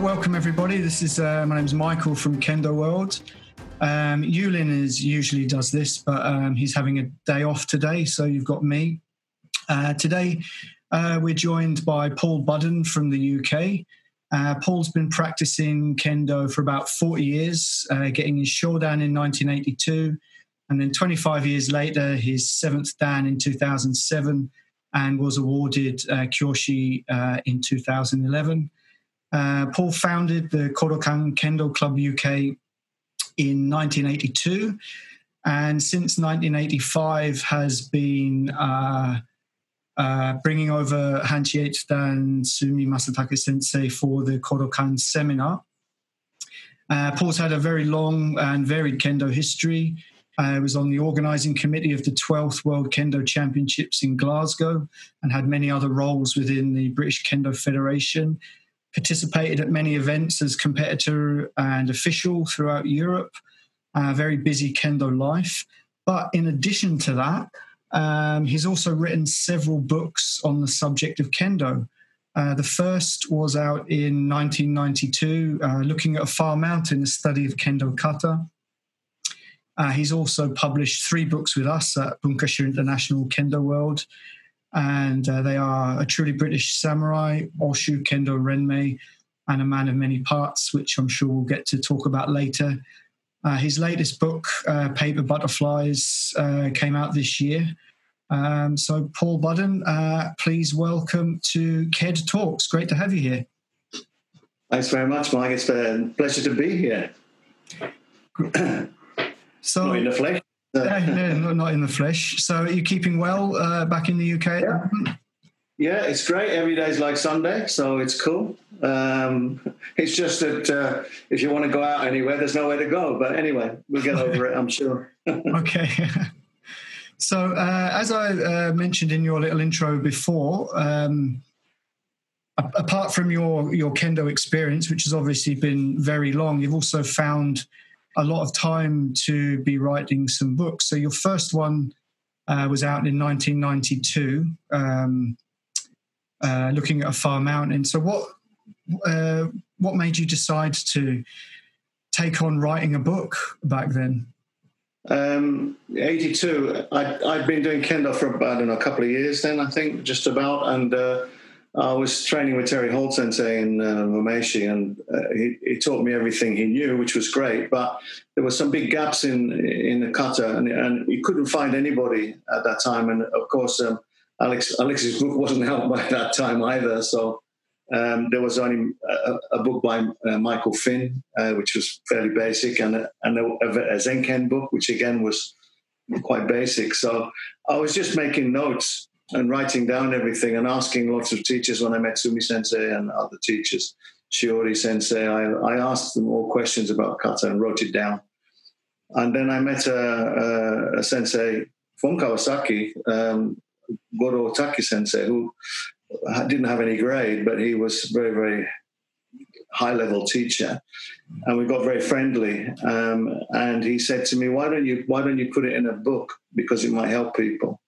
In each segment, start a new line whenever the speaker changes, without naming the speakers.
Welcome everybody. This is uh, my name is Michael from Kendo World. Um, Yulin is usually does this, but um, he's having a day off today, so you've got me. Uh, today, uh, we're joined by Paul Budden from the UK. Uh, Paul's been practicing kendo for about 40 years, uh, getting his shodan in 1982, and then 25 years later, his seventh dan in 2007, and was awarded uh, Kyoshi uh, in 2011. Uh, Paul founded the Kodokan Kendo Club UK in 1982, and since 1985 has been uh, uh, bringing over Hanchi Dan Sumi Masatake Sensei for the Kodokan seminar. Uh, Paul's had a very long and varied kendo history. I uh, was on the organising committee of the 12th World Kendo Championships in Glasgow and had many other roles within the British Kendo Federation. Participated at many events as competitor and official throughout Europe. A very busy kendo life. But in addition to that, um, he's also written several books on the subject of kendo. Uh, the first was out in 1992, uh, looking at a far mountain, a study of kendo kata. Uh, he's also published three books with us at Bunkasha International Kendo World, and uh, they are A Truly British Samurai, Oshu Kendo Renmei, and A Man of Many Parts, which I'm sure we'll get to talk about later. Uh, his latest book, uh, Paper Butterflies, uh, came out this year. Um, so, Paul Budden, uh, please welcome to KED Talks. Great to have you here.
Thanks very much, Mike. It's a pleasure to be here.
so,
not in the flesh.
No, not in the flesh. So, are you keeping well uh, back in the UK?
Yeah. yeah, it's great. Every day's like Sunday, so it's cool. Um, it's just that uh, if you want to go out anywhere, there's nowhere to go. But anyway, we'll get over it, I'm sure.
okay. so, uh, as I uh, mentioned in your little intro before, um, apart from your your kendo experience, which has obviously been very long, you've also found a lot of time to be writing some books. So, your first one uh, was out in 1992. Um, uh, looking at a far mountain. So, what uh, what made you decide to take on writing a book back then?
Um, 82. I, I'd been doing kendo for about, know, a couple of years then, I think, just about. And uh, I was training with Terry Holt Sensei in uh, and uh, he, he, taught me everything he knew, which was great. But there were some big gaps in in the kata, and, and he couldn't find anybody at that time. And of course, um, Alex Alex's book wasn't out by that time either. So um, there was only a, a book by uh, Michael Finn, uh, which was fairly basic, and a, and a, a Zenken book, which again was quite basic. So I was just making notes and writing down everything and asking lots of teachers when I met Sumi Sensei and other teachers, Shiori Sensei. I, I asked them all questions about kata and wrote it down. And then I met a, a sensei from Kawasaki, um, Goro Taki Sensei, who didn't have any grade, but he was very, very high level teacher, and we got very friendly. Um, and he said to me, "Why don't you Why don't you put it in a book because it might help people?"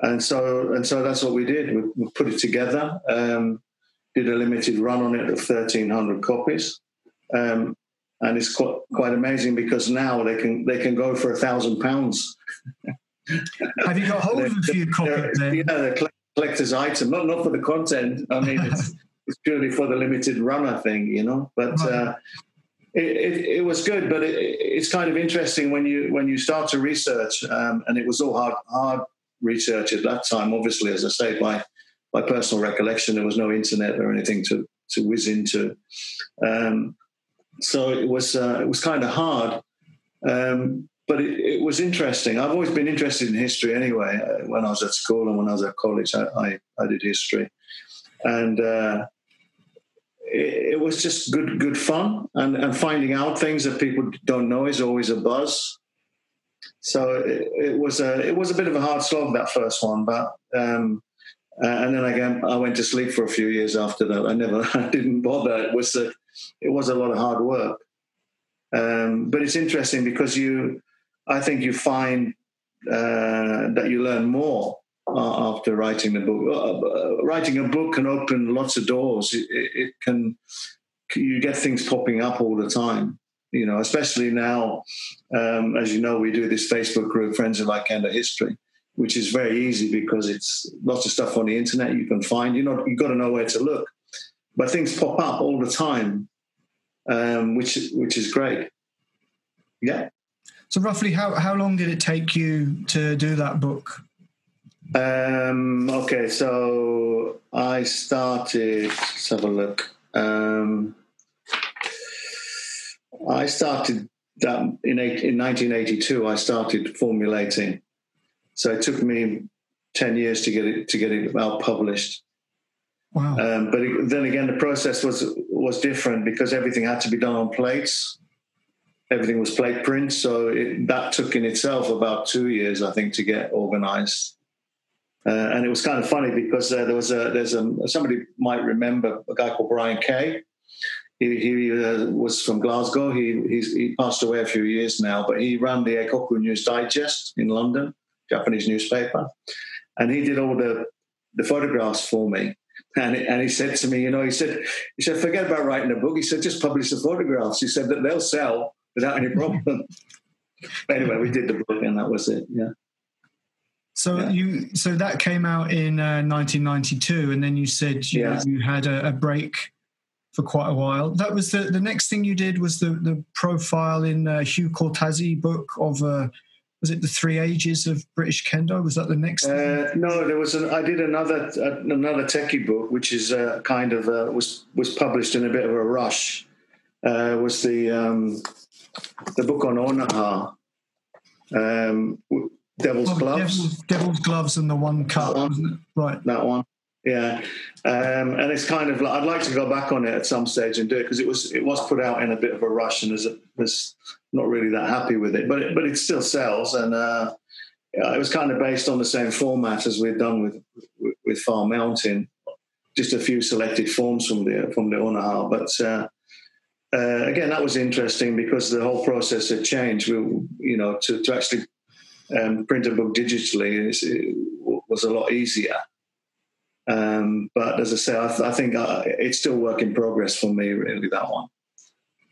And so and so that's what we did. We, we put it together, um, did a limited run on it of thirteen hundred copies. Um, and it's quite, quite amazing because now they can they can go for a thousand pounds.
Have you got hold of a few copies? Then?
Yeah, the collector's item, not not for the content. I mean, it's, it's purely for the limited runner thing, you know. But uh, it, it, it, was good. But it, it's kind of interesting when you when you start to research, um, and it was all hard hard research at that time. Obviously, as I say, by by personal recollection, there was no internet or anything to to whiz into. Um, so it was uh, it was kind of hard. Um, but it, it, was interesting. I've always been interested in history anyway. Uh, when I was at school and when I was at college, I, I, I did history, and uh, it, it, was just good good fun. And, and finding out things that people don't know is always a buzz. So it, it was a it was a bit of a hard slog that first one, but um, and then again I went to sleep for a few years after that. I never I didn't bother. It was a, it was a lot of hard work. Um, but it's interesting because you I think you find uh, that you learn more uh, after writing the book. Uh, uh, writing a book can open lots of doors. It, it, can you get things popping up all the time. You know, especially now, um, as you know, we do this Facebook group, Friends of Kendo History, which is very easy because it's lots of stuff on the internet you can find. You know, you've got to know where to look, but things pop up all the time, um, which which is great. Yeah.
So roughly, how how long did it take you to do that book?
Um, okay, so I started. Let's have a look. Um, I started that in, in 1982. I started formulating, so it took me ten years to get it to get it out published.
Wow!
Um, but it, then again, the process was was different because everything had to be done on plates. Everything was plate print, so it, that took in itself about two years, I think, to get organized. Uh, and it was kind of funny because uh, there was a there's a somebody might remember a guy called Brian Kay. He, he uh, was from Glasgow. He he passed away a few years now, but he ran the Eikoku News Digest in London, Japanese newspaper, and he did all the the photographs for me. And, and he said to me, you know, he said, he said, forget about writing a book. He said, just publish the photographs. He said that they'll sell without any problem. anyway, we did the book, and that was it. Yeah.
So yeah. you so that came out in uh, 1992, and then you said you, yeah. you had a, a, break for quite a while. That was the the next thing you did was the the profile in uh, Hugh Cortazzi book of uh, was it the Three Ages of British Kendo? Was that the next?
Uh, no, there was. An, I did another uh, another techie book, which is uh, kind of was was published in a bit of a rush. Uh was the um, the book on Ono-ha. Um, Devil's oh, Gloves.
Devil's, Devil's, Gloves and the One Cut,
one.
Right.
That one. Yeah, um, and it's kind of like I'd like to go back on it at some stage and do it because it was it was put out in a bit of a rush and there's, a, there's not really that happy with it, but it, but it still sells and uh, it was kind of based on the same format as we've done with with, with Far Mountain, just a few selected forms from the from the Ono-ha, but. Uh, uh, again, that was interesting because the whole process had changed. We, you know, to, to actually um, print a book digitally is, was a lot easier. Um, but as I say, I, th- I think uh, it's still work in progress for me, really, that one.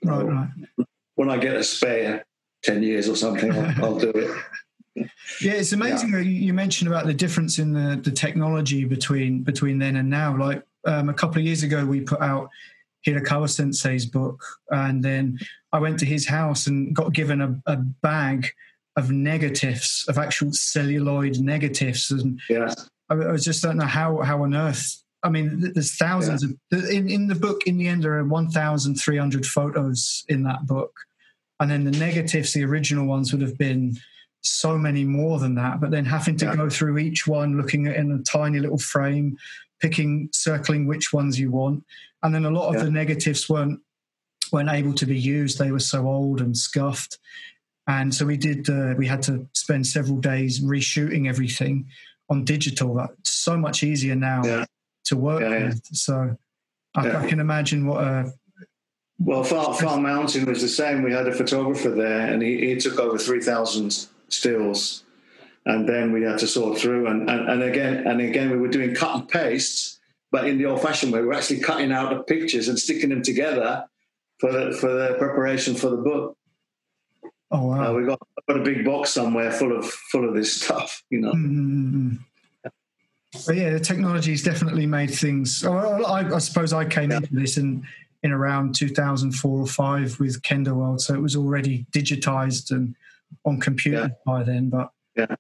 Right, so right.
When I get a spare 10 years or something, I'll, I'll do it.
Yeah, it's amazing yeah. that you mentioned about the difference in the, the technology between between then and now. Like um, a couple of years ago, we put out Hirakawa Sensei's book, and then I went to his house and got given a, a bag of negatives, of actual celluloid negatives, and
yeah. I,
I just don't know how how on earth. I mean, there's thousands yeah. of in in the book. In the end, there are 1,300 photos in that book, and then the negatives, the original ones, would have been so many more than that. But then having to yeah. go through each one, looking at in a tiny little frame, picking, circling which ones you want, and then a lot of yeah. the negatives weren't weren't able to be used. They were so old and scuffed. And so we did. Uh, we had to spend several days reshooting everything on digital. That's so much easier now yeah. to work yeah, yeah. with. So I, I, can imagine what a.
Well, Far, Far Mountain was the same. We had a photographer there, and he, he took over three thousand stills, and then we had to sort through. And, and and again and again, we were doing cut and paste, but in the old-fashioned way, we were actually cutting out the pictures and sticking them together for the, for the preparation for the book.
Oh wow!
Uh, we got got a big box somewhere full of full of this stuff, you know.
Mm-hmm. But yeah, the technology's definitely made things. Well, I, I, suppose I came yeah. into this in in around 2004 or five with Kendo World, so it was already digitized and on computer yeah. by then. But
yeah,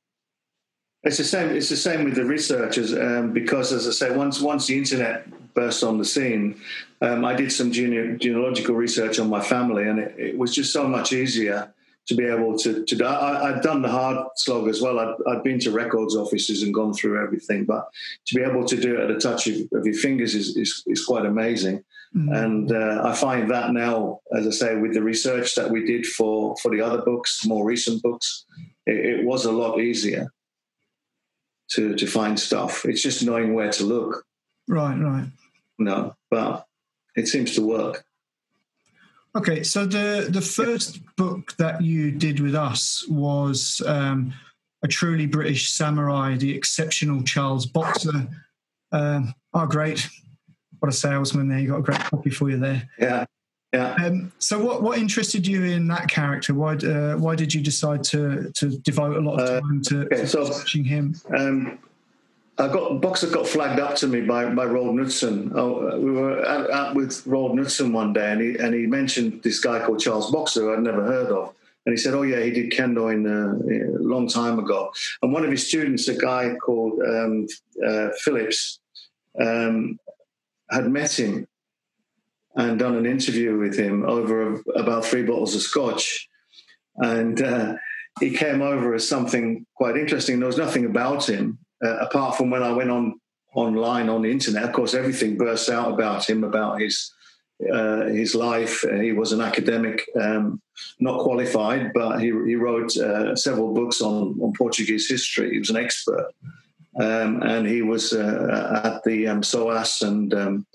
it's the same. It's the same with the researchers um, because, as I say, once once the internet burst on the scene, um, I did some genealogical research on my family, and it, it was just so much easier to be able to to I, had done the hard slog as well. I'd, I'd been to records offices and gone through everything, but to be able to do it at a touch of, of your fingers is, is, is quite amazing. Mm-hmm. And uh, I find that now, as I say, with the research that we did for for the other books, more recent books, it, it was a lot easier to to find stuff. It's just knowing where to look.
Right, right.
No, but it seems to work.
Okay, so the the first book that you did with us was um, a truly British samurai, the exceptional Charles Boxer. Um, oh, great! what a salesman there. You got a great copy for you there.
Yeah. Yeah.
Um, so, what, what interested you in that character? Why uh, why did you decide to to devote a lot of uh, time to, uh, okay, to so, watching him?
Um, I got Boxer got flagged up to me by by Roald Knutsen. Oh, we were at with Roald Knutsen one day, and he and he mentioned this guy called Charles Boxer, who I'd never heard of. And he said, "Oh yeah, he did kendo in uh, a long time ago." And one of his students, a guy called um, uh, Phillips, um, had met him and done an interview with him over a, about three bottles of scotch, and uh, he came over as something quite interesting. There was nothing about him uh, apart from when I went on online on the internet. Of course, everything burst out about him, about his uh, his life. He was an academic, um, not qualified, but he, he wrote uh, several books on, on Portuguese history. He was an expert. Um, and he was uh, at the um, SOAS and um,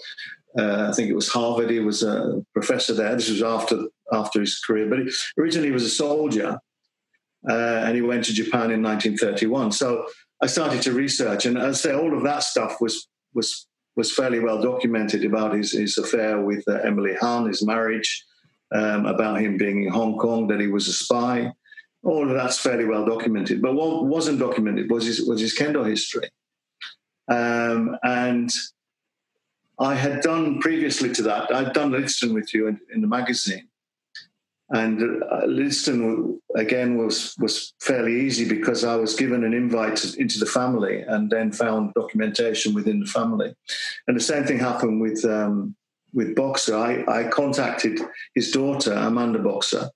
uh, I think it was Harvard. He was a professor there. This was after after his career, but he, originally he was a soldier, uh, and he went to Japan in 1931. So I started to research, and I say all of that stuff was was was fairly well documented about his, his affair with uh, Emily Hahn, his marriage, um, about him being in Hong Kong, that he was a spy. All of that's fairly well documented. But what wasn't documented was his, was his kendo history. Um, and I had done previously to that, I'd done Lidstone with you in, in the magazine. And uh, Lidstone again was was fairly easy because I was given an invite into the family and then found documentation within the family. And the same thing happened with um, with Boxer. I, I contacted his daughter Amanda Boxer,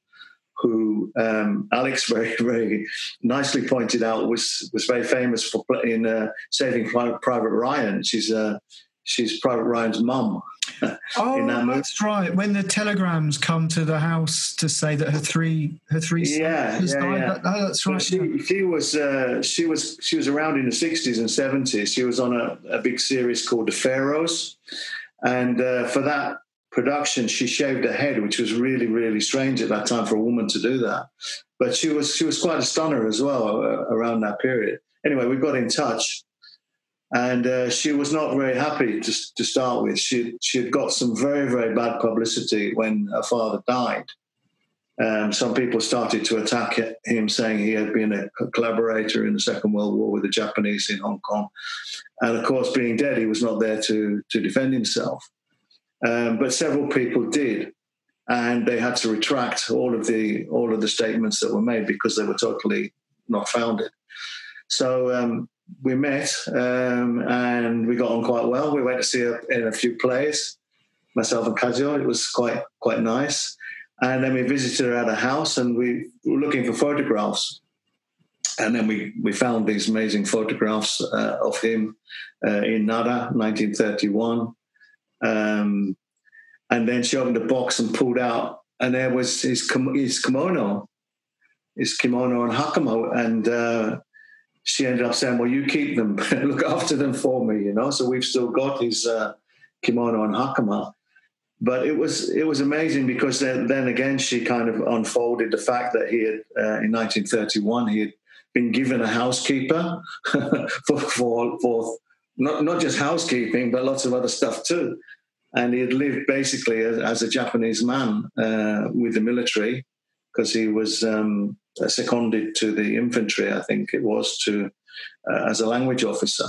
who um, Alex very very nicely pointed out was was very famous for in uh, Saving Private Ryan. She's uh, she's Private Ryan's mum.
oh, that that's right. When the telegrams come to the house to say that her three her three
yeah, yeah,
died,
yeah.
That, that's right.
She, she was uh, she was she was around in the sixties and seventies. She was on a, a, big series called The Pharaohs, and uh, for that production, she shaved her head, which was really really strange at that time for a woman to do that. But she was she was quite a stunner as well uh, around that period. Anyway, we got in touch and uh, she was not very happy to, to start with. She she had got some very very bad publicity when her father died. Um, some people started to attack him, saying he had been a collaborator in the Second World War with the Japanese in Hong Kong, and of course, being dead, he was not there to to defend himself. Um, but several people did, and they had to retract all of the all of the statements that were made because they were totally not founded. So um, we met um, and we got on quite well. We went to see her in a few plays, myself and Kajo. It was quite quite nice. And then we visited her at a house and we were looking for photographs. And then we, we found these amazing photographs uh, of him uh, in Nara, 1931. Um, and then she opened a box and pulled out, and there was his, his kimono, his kimono and hakama. And uh, she ended up saying, "Well, you keep them, look after them for me," you know. So we've still got his uh, kimono and hakama. But it was it was amazing because then, then again she kind of unfolded the fact that he had uh, in 1931 he had been given a housekeeper for, for for not not just housekeeping but lots of other stuff too, and he had lived basically as, as a Japanese man uh, with the military because he was um, seconded to the infantry, I think it was, to uh, as a language officer.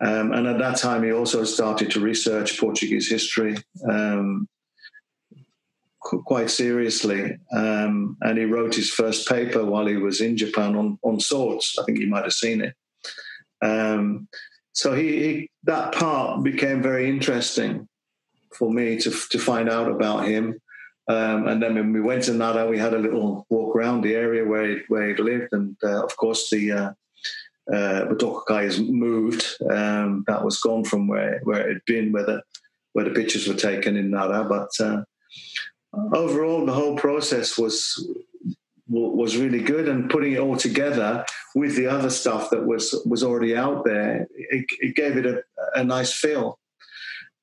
Um, and at that time, he also started to research Portuguese history um, quite seriously. Um, and he wrote his first paper while he was in Japan on, on swords. I think you might have seen it. Um, so he, he, that part became very interesting for me to, to find out about him. Um, and then when we went to Nara, we had a little walk around the area where he, where he lived. And uh, of course, the uh, uh, has moved. Um, that was gone from where, where it had been, where the, where the pictures were taken in Nara. But uh, overall, the whole process was was really good and putting it all together with the other stuff that was was already out there it, it gave it a, a nice feel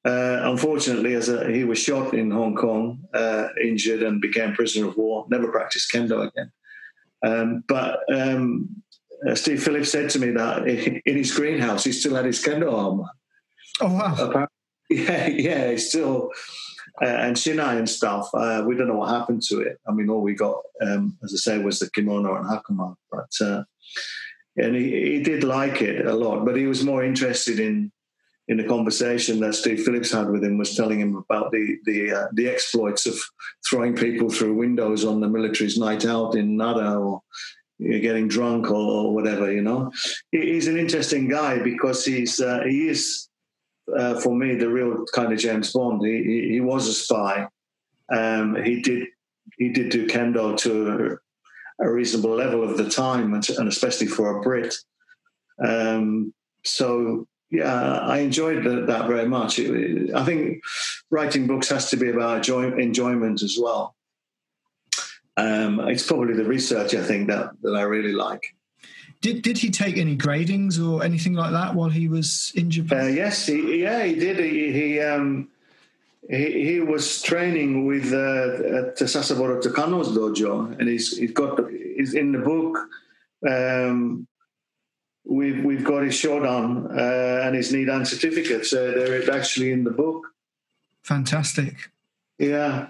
uh, unfortunately, as a, he was shot in Hong Kong, uh, injured, and became prisoner of war. Never practiced kendo again. Um, but um, uh, Steve Phillips said to me that in his greenhouse he still had his kendo armor.
Oh wow!
Yeah, yeah, he still uh, and Shinai and stuff. Uh, we don't know what happened to it. I mean, all we got, um, as I say, was the kimono and hakama. But uh, and he, he did like it a lot, but he was more interested in in the conversation that Steve Phillips had with him was telling him about the the uh, the exploits of throwing people through windows on the military's night out in Nara or getting drunk or, or whatever. You know, he's an interesting guy because he's uh, he is uh, for me the real kind of James Bond. He he, he was a spy. Um, he did he did do kendo to a, a reasonable level of the time, and, and especially for a Brit. Um, so yeah, I enjoyed the, that very much. It, I think writing books has to be about enjoy, enjoyment as well. Um, it's probably the research I think that, that I really like.
Did did he take any gradings or anything like that while he was in Japan?
Uh, yes, he, yeah, he did. He he, um, he, he was training with uh, at Sasaburo Takano's dojo, and he's he's got he's in the book. Um, we've we've got his shodan uh, and his nidan certificates. Uh, they're actually in the book.
Fantastic.
Yeah.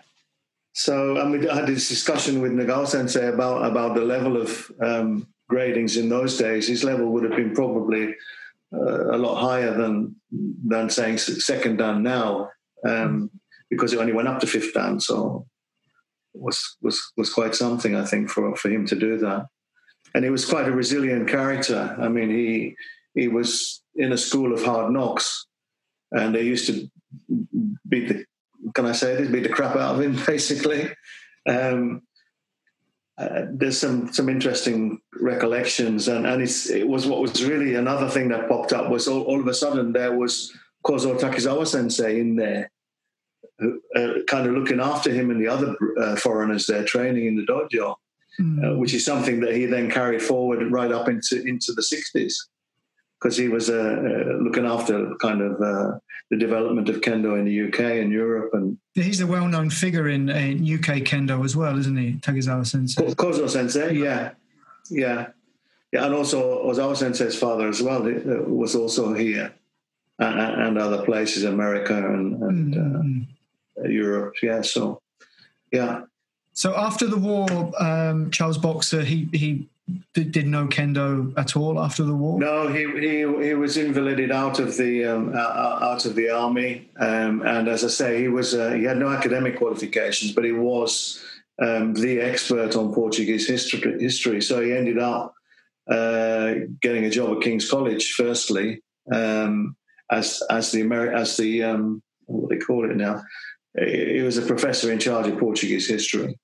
So I mean, I had this discussion with Nagao Sensei about about the level of um, gradings in those days. His level would have been probably uh, a lot higher than than saying second dan now, um, because it only went up to fifth dan. So was was was quite something, I think, for for him to do that and he was quite a resilient character. I mean, he he was in a school of hard knocks, and they used to beat the can I say this beat the crap out of him basically. Um, uh, there's some some interesting recollections, and and it was what was really another thing that popped up was all, all of a sudden there was Kozo Takizawa Sensei in there, uh, kind of looking after him and the other uh, foreigners there training in the dojo mm. uh, which is something that he then carried forward right up into into the 60s because he was uh, uh, looking after kind of uh, the development of kendo in the UK and Europe and
he's a well-known figure in, in UK kendo as well isn't he Takizawa sensei
Kozo sensei yeah. Yeah. Yeah and also Ozawa sensei's father as well uh, was also here and, and other places America and, and mm. Europe yeah so yeah
so after the war, um, Charles Boxer he he did, no kendo at all after the war.
No, he he, he was invalided out of the um, out of the army, um, and as I say, he was uh, he had no academic qualifications, but he was um, the expert on Portuguese history. History, so he ended up uh, getting a job at King's College. Firstly, um, as as the Ameri- as the um, what do they call it now? He was a professor in charge of Portuguese history.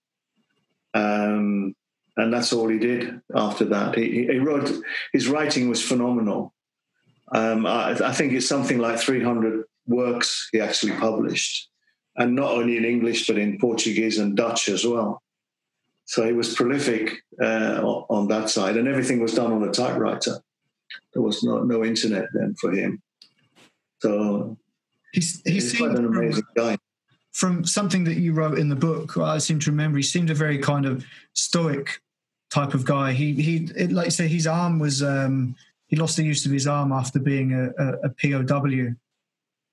Um, and that's all he did after that. He, he wrote, his writing was phenomenal. Um, I, I, think it's something like 300 works he actually published, and not only in English, but in Portuguese and Dutch as well. So he was prolific uh, on that side, and everything was done on a typewriter. There was no, no internet then for him. So
he's, he's quite an amazing guy from something that you wrote in the book, I seem to remember, he seemed a very kind of stoic type of guy. He he, it, like you say, his arm was um, he lost the use of his arm after being a, a, a POW.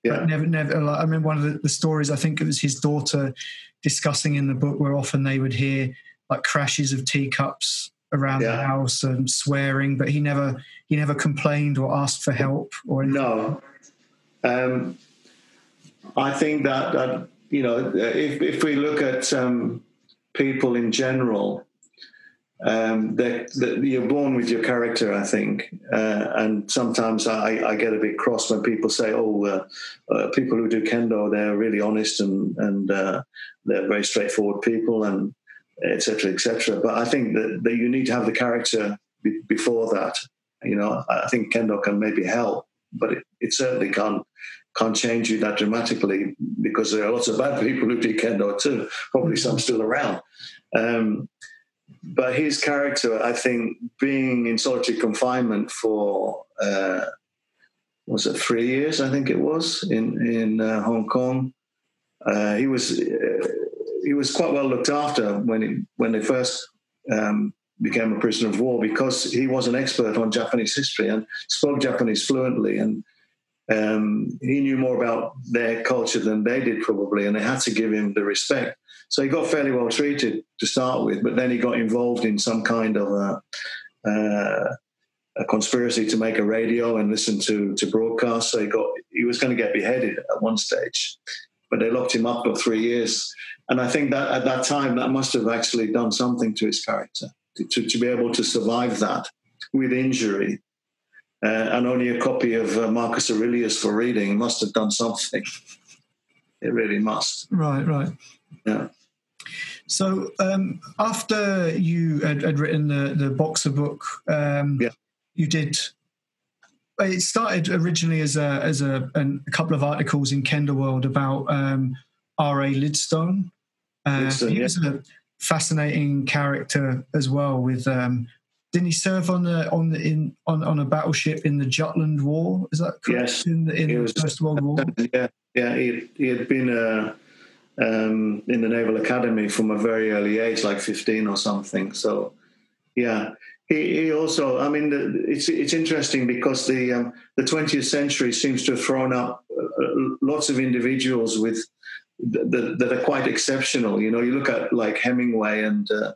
Yeah. But never, never. Like, I remember one of the, the, stories. I think it was his daughter discussing in the book where often they would hear like crashes of teacups around yeah. the house and swearing, but he never he never complained or asked for help or anything.
No. Um, I think that that you know, if, if we look at um, people in general, um, that, that, you're born with your character, I think. Uh, and sometimes I, I, get a bit cross when people say, "Oh, uh, uh, people who do kendo, they're really honest and and uh, they're very straightforward people, and etc. etc." But I think that, that you need to have the character be, before that. You know, I think kendo can maybe help, but it, it certainly can't can't change you that dramatically because there are lots of bad people who do kendo too, probably some still around. Um, but his character, I think, being in solitary confinement for uh, was it three years? I think it was in in uh, Hong Kong. Uh, he was uh, he was quite well looked after when he, when they first um, became a prisoner of war because he was an expert on Japanese history and spoke Japanese fluently and um, he knew more about their culture than they did probably, and they had to give him the respect. So he got fairly well treated to start with, but then he got involved in some kind of a, uh, a conspiracy to make a radio and listen to to broadcast. So he got he was going to get beheaded at one stage, but they locked him up for three years. And I think that at that time that must have actually done something to his character to, to, to be able to survive that with injury uh, and only a copy of uh, Marcus Aurelius for reading. must have done something. It really must.
Right, right.
Yeah.
So um, after you had, had, written the the boxer book, um,
yeah.
you did. It started originally as a as a, a couple of articles in Kendo World about um, R. A. Lidstone. Uh, Lidstone he was a fascinating character as well with um, didn't he serve on the on the in on, on a battleship in the Jutland War? Is that correct?
Yes,
in the, in the First World War.
Yeah, yeah. He, he had been uh, um, in the Naval Academy from a very early age, like fifteen or something. So, yeah. He, he also, I mean, the, it's it's interesting because the um, the 20th century seems to have thrown up uh, lots of individuals with that, that are quite exceptional. You know, you look at like Hemingway and uh,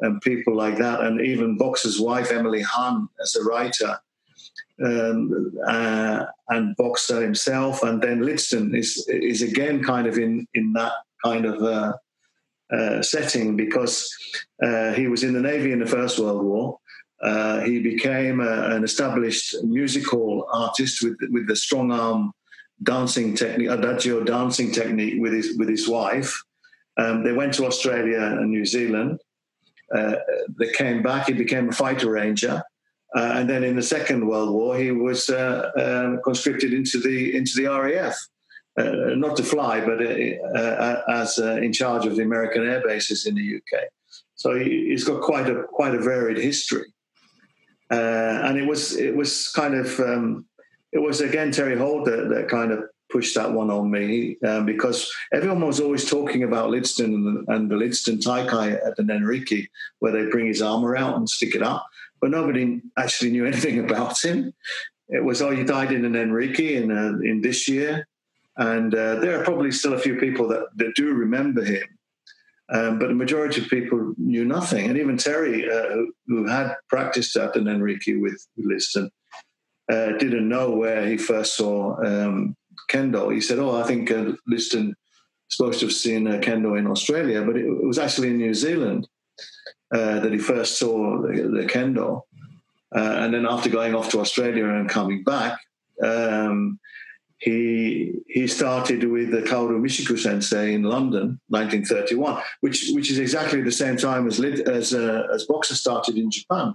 and people like that, and even Boxer's wife, Emily Hahn, as a writer, um, uh, and Boxer himself, and then Lidstone is is again kind of in in that kind of uh, uh, setting because uh, he was in the navy in the First World War. Uh, he became a, an established music hall artist with with the strong arm dancing technique, adagio dancing technique with his with his wife. Um, they went to Australia and New Zealand. Uh, they came back. He became a fight arranger, uh, and then in the Second World War, he was uh, um, conscripted into the into the RAF, uh, not to fly, but as in charge of the American air bases in the UK. So he, has got quite a quite a varied history, and it was it was kind of um, it was again Terry Holt that, that kind of pushed that one on me um, because everyone was always talking about Lidstone and the, and the Lidstone Taikai at the Nenriki, where they bring his armor out and stick it up, but nobody actually knew anything about him. It was, oh, he died in the Nenriki in, uh, in this year. And uh, there are probably still a few people that, that do remember him. Um, but the majority of people knew nothing. And even Terry, uh, who, who, had practiced at the Nenriki with, with Lidstone, uh, didn't know where he first saw um, kendo. He said, "Oh, I think uh, Lidstone supposed to have seen uh, kendo in Australia, but it, it, was actually in New Zealand uh, that he first saw the, the kendo." Uh, and then after going off to Australia and coming back, um, he he started with the Kaoru Michiko Sensei in London, 1931, which which is exactly the same time as as uh, as Boxer started in Japan.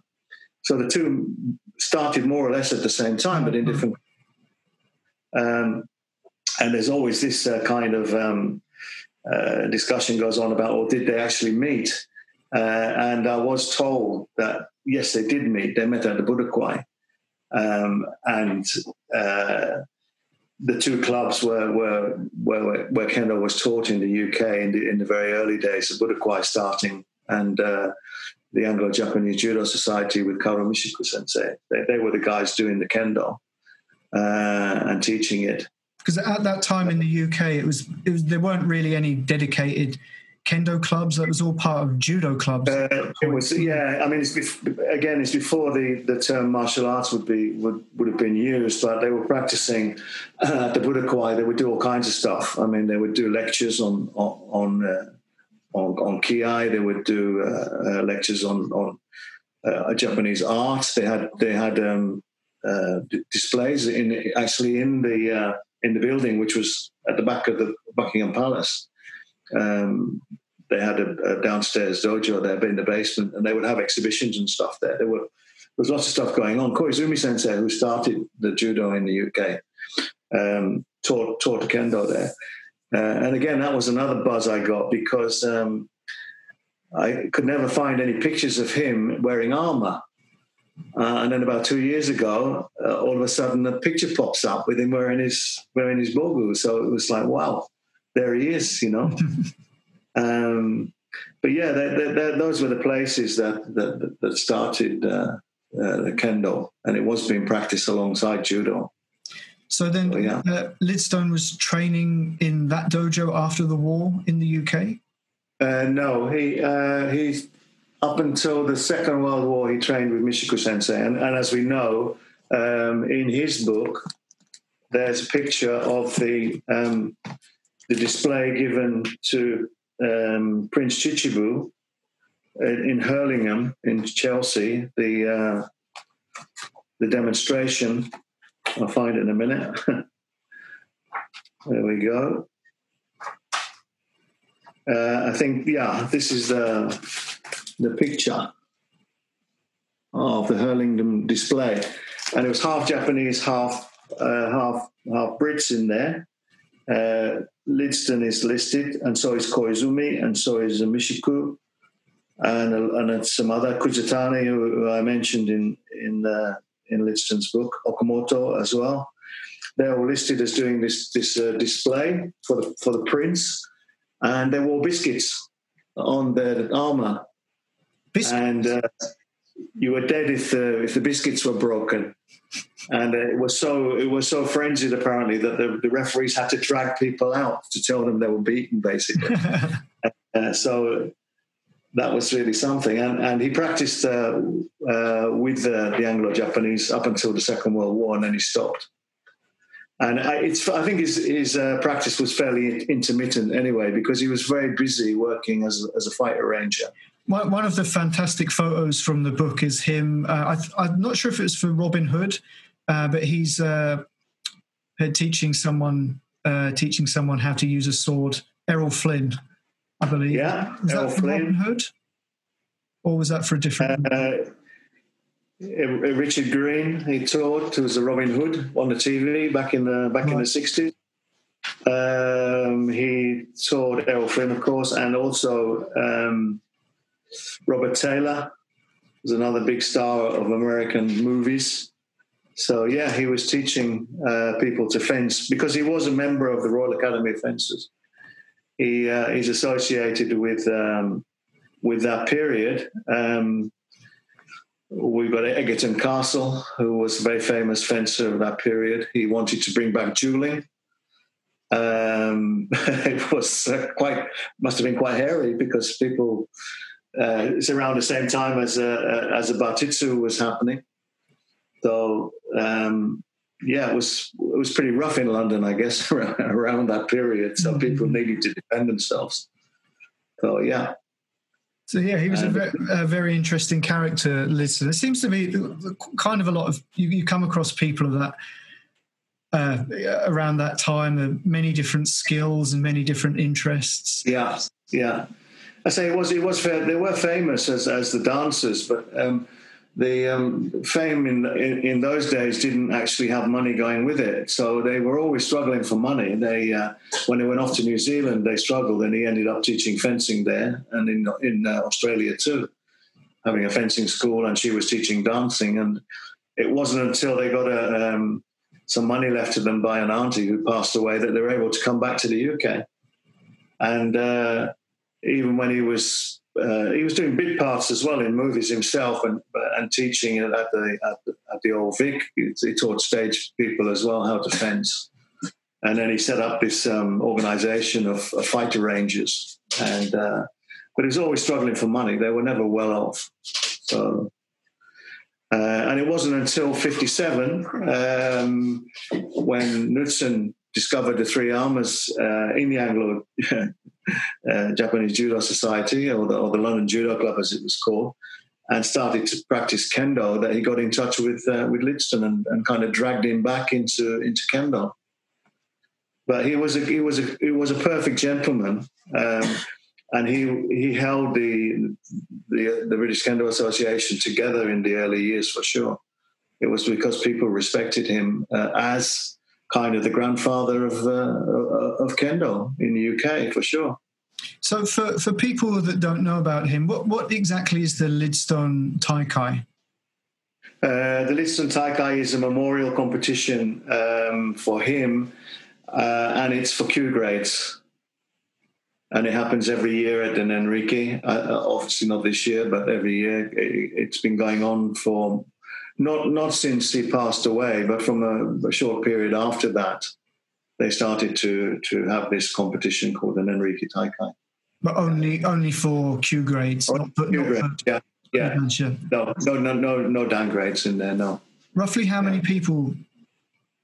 So the two started more or less at the same time, but in mm-hmm. different. Um, and there's always this uh, kind of um, uh, discussion goes on about, or did they actually meet? Uh, and I was told that yes, they did meet. They met at the Budokai, Kwai, um, and uh, the two clubs were were where, where Kendo was taught in the UK in the in the very early days. The Budokai Kwai starting and uh, the Anglo-Japanese Judo Society with Kaoru Michiko Sensei. They, they were the guys doing the kendo uh, and teaching it
because at that time in the UK, it was, it was there weren't really any dedicated kendo clubs. It was all part of judo clubs.
Uh, it was, yeah. I mean, it's again, it's before the, the term martial arts would be would, would have been used, but they were practicing uh, at the Budokai. They would do all kinds of stuff. I mean, they would do lectures on on on, uh, on, on kiai. They would do uh, uh, lectures on on uh, Japanese art. They had they had um, displays in actually in the in the building, which was at the back of the Buckingham Palace. Um, they had a, a, downstairs dojo there in the basement, and they would have exhibitions and stuff there. There were there was lots of stuff going on. Koizumi Sensei, who started the judo in the UK, um, taught taught kendo there, uh, and again that was another buzz I got because um, I could never find any pictures of him wearing armor. Uh, and then about two years ago, uh, all of a sudden, a picture pops up with him wearing his wearing his bogu. So it was like, wow, there he is, you know. um, but yeah, those were the places that that, that started uh, uh, the kendo, and it was being practiced alongside judo.
So then,
Oh, yeah.
uh, Lidstone was training in that dojo after the war in the UK.
Uh, no, he uh, he up until the Second World War he trained with Michiko Sensei, and, and as we know, um, in his book, there's a picture of the um, the display given to um, Prince Chichibu in, in Hurlingham in Chelsea. The uh, the demonstration. I'll find it in a minute. there we go. Uh, I think, yeah, this is the the picture of the Hurlingham display, and it was half Japanese, half uh, half half Brits in there. Uh, Lidstone is listed, and so is Koizumi, and so is Mishiku, and and some other Kuzutani who, who I mentioned in in uh, in Lidstone's book, Okamoto as well. They're all listed as doing this this uh, display for the for the prince, and they wore biscuits on their armor,
Bis-
and uh, you were dead if the if the biscuits were broken. And uh, it was so it was so frenzied apparently that the, the referees had to drag people out to tell them they were beaten, basically. Uh, so that was really something. And, and he practiced uh, uh, with the, the Anglo-Japanese up until the Second World War, and then he stopped. And I, it's, I think his, his uh, practice was fairly intermittent anyway, because he was very busy working as, as a fight arranger.
One of the fantastic photos from the book is him. Uh, I, I'm not sure if it's for Robin Hood, uh, but he's uh, teaching someone uh, teaching someone how to use a sword. Errol Flynn, I believe.
Yeah,
was
Errol
that for
Flynn.
Robin Hood, or was that for a different?
Uh, uh, Richard Greene, he taught, who was a Robin Hood on the TV back in the back in the sixties. Um, he taught Errol Flynn, of course, and also um, Robert Taylor was another big star of American movies. So yeah, he was teaching uh, people to fence because he was a member of the Royal Academy of Fencers. He uh, he's associated with um, with that period. Um, we've got Egerton Castle, who was a very famous fencer of that period. He wanted to bring back dueling. Um, it was uh, quite must have been quite hairy because people. Uh, it's around the same time as uh, as the Bartitsu was happening. So um, yeah, it was it was pretty rough in London, I guess, around, that period. So people needed to defend themselves. So yeah,
So yeah, he was a
And-
very, a very interesting character. Listen, it seems to be kind of a lot of you, you come across people of that uh, around that time, uh, many different skills and many different interests.
Yeah, yeah. I say it was it was they were famous as as the dancers, but um, the um, fame in, in in those days didn't actually have money going with it. So they were always struggling for money. They uh, when they went off to New Zealand, they struggled, and he ended up teaching fencing there and in in uh, Australia too, having a fencing school, and she was teaching dancing. And it wasn't until they got a um, some money left to them by an auntie who passed away that they were able to come back to the UK. And uh, even when he was uh, he was doing bit parts as well in movies himself and and teaching at the at the, at the old Vic. He, he taught stage people as well how to fence. And then he set up this um, organization of, of fight arrangers, and uh, but he was always struggling for money. They were never well off. So, uh, and it wasn't until '57 um, when Knutsen discovered the three armors uh, in the Anglo uh, Japanese Judo Society, or the, or the London Judo Club, as it was called, and started to practice kendo. That he got in touch with uh, with Lidstone and, and kind of dragged him back into into kendo. But he was a he was a he was a perfect gentleman, um, and he he held the, the the British Kendo Association together in the early years for sure. It was because people respected him uh, as kind of the grandfather of uh, of kendo in the UK for sure.
So for, for people that don't know about him, what, what exactly is the Lidstone Taikai?
Uh, the Lidstone Taikai is a memorial competition um, for him, uh, and it's for kyu grades. And it happens every year at Nenriki. Uh, obviously not this year, but every year. It, it's been going on for not not since he passed away, but from a, a, short period after that, they started to to have this competition called Nenriki Taikai.
But only only for kyu grades,
not, kyu not grades, yeah, yeah. No, no, no, no, no dan grades in there. No.
Roughly, how yeah. many people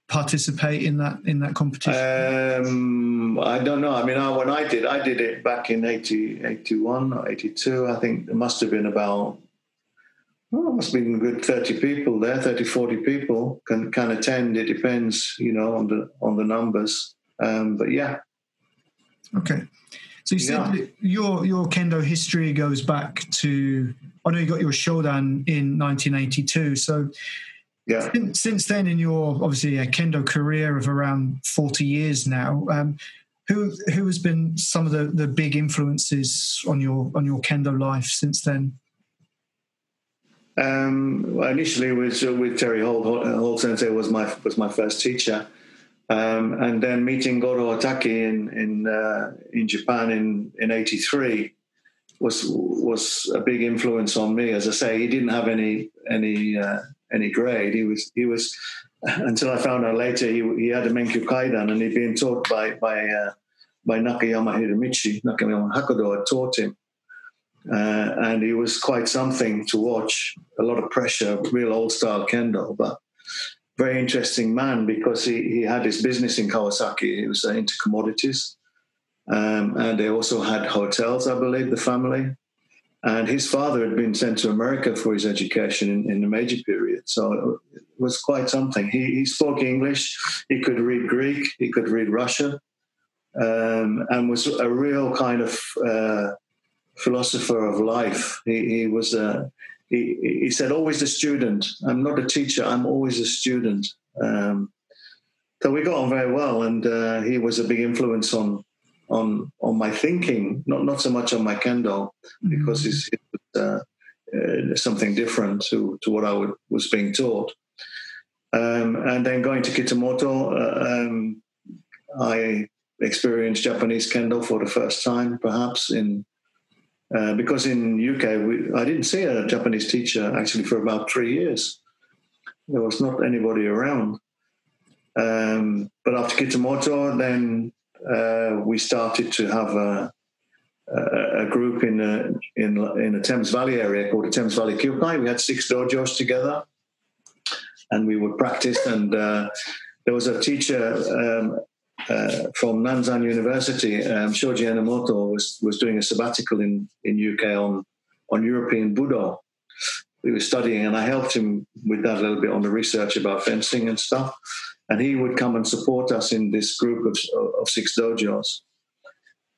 participate in that in that competition?
Um, I don't know. I mean, I, when I did, I did it back in 80, 81 or 82. I think it must have been about, well, must been a good 30 people there, 30, 40 people can, can attend. It depends, you know, on the, on the numbers. Um, but yeah.
Okay. So you said your, your kendo history goes back to, I know you got your Shodan in 1982. So
yeah.
Since, since, then, in your obviously a kendo career of around forty years now, um, who who has been some of the, the big influences on your on your kendo life since then?
Um, initially, with with Terry Holt, Holt Sensei was my was my first teacher, um, and then meeting Goro Otaki in in uh, in Japan in in '83 was was a big influence on me. As I say, he didn't have any any uh, any grade. He was he was until I found out later he, he had a Menkyo Kaiden and he'd been taught by by uh, by Nakayama Hiromichi. Nakayama Hakudo had taught him. Uh, and he was quite something to watch. A lot of pressure, real old style kendo, but very interesting man because he, he had his business in Kawasaki. He was uh, into commodities. Um, and they also had hotels, I believe, the family. And his father had been sent to America for his education in, in the Meiji period. So it was quite something. He, he spoke English, he could read Greek, he could read Russian, um, and was a real kind of uh, philosopher of life. He, he was a, he, he, said, always a student. I'm not a teacher, I'm always a student. Um, so we got on very well, and uh, he was a big influence on on on my thinking, not not so much on my kendo, because mm-hmm. it's, it's uh, uh, something different to to what I would, was being taught. Um, and then going to Kitamoto, uh, um, I experienced Japanese kendo for the first time, perhaps in uh, because in UK we, I didn't see a Japanese teacher actually for about three years. There was not anybody around. Um, but after Kitamoto, then uh, we started to have a, a, group in a, in in the Thames Valley area called the Thames Valley Kyokai. We had six dojos together, and we would practice. And uh, there was a teacher um, uh, from Nanzan University, um, Shoji Enomoto, was was doing a sabbatical in in UK on on European Budo. We were studying, and I helped him with that a little bit on the research about fencing and stuff and he would come and support us in this group of, of six dojos.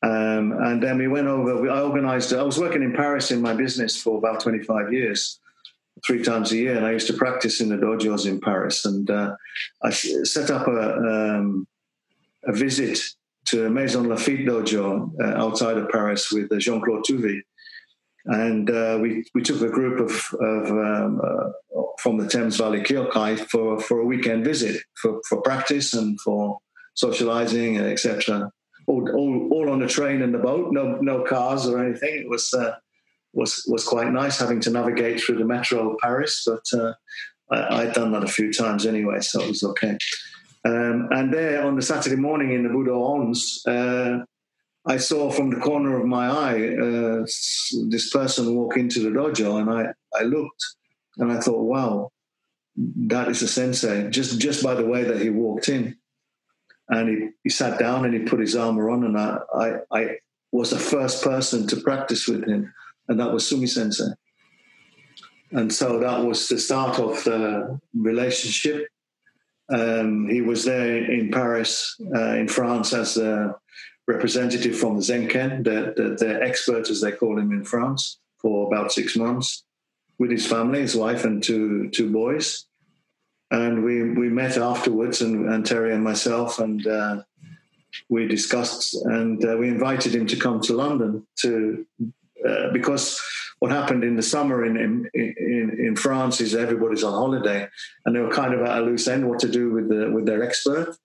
Um, and then we went over. I organized. I was working in Paris in my business for about 25 years, three times a year, and I used to practice in the dojos in Paris. And uh, I set up a, um, a visit to Maisons-Laffitte dojo uh, outside of Paris with uh, Jean Claude Touvi, and uh, we we took a group of, of um, uh, from the Thames Valley Kyokai for for a weekend visit for, for practice and for socializing etc. All, all, all on the train and the boat, no no cars or anything. It was uh, was was quite nice having to navigate through the metro of Paris, but uh, I, had done that a few times anyway, so it was okay. Um, and there on the Saturday morning in the Budo Ons, uh, I saw from the corner of my eye uh, this person walk into the dojo, and I, I looked and I thought, wow, that is a sensei, just, just by the way that he walked in. And he, he sat down and he put his armor on, and I, I, I was the first person to practice with him, and that was Sumi sensei. And so that was the start of the relationship. Um, he was there in Paris, uh, in France, as a representative from the Zenken, the, the, the expert, as they call him in France, for about six months with his family, his wife, and two, two boys. And we, we met afterwards, and, and Terry and myself, and uh, we discussed, and uh, we invited him to come to London to uh, because what happened in the summer in, in, in in France is everybody's on holiday, and they were kind of at a loose end what to do with the with their expert.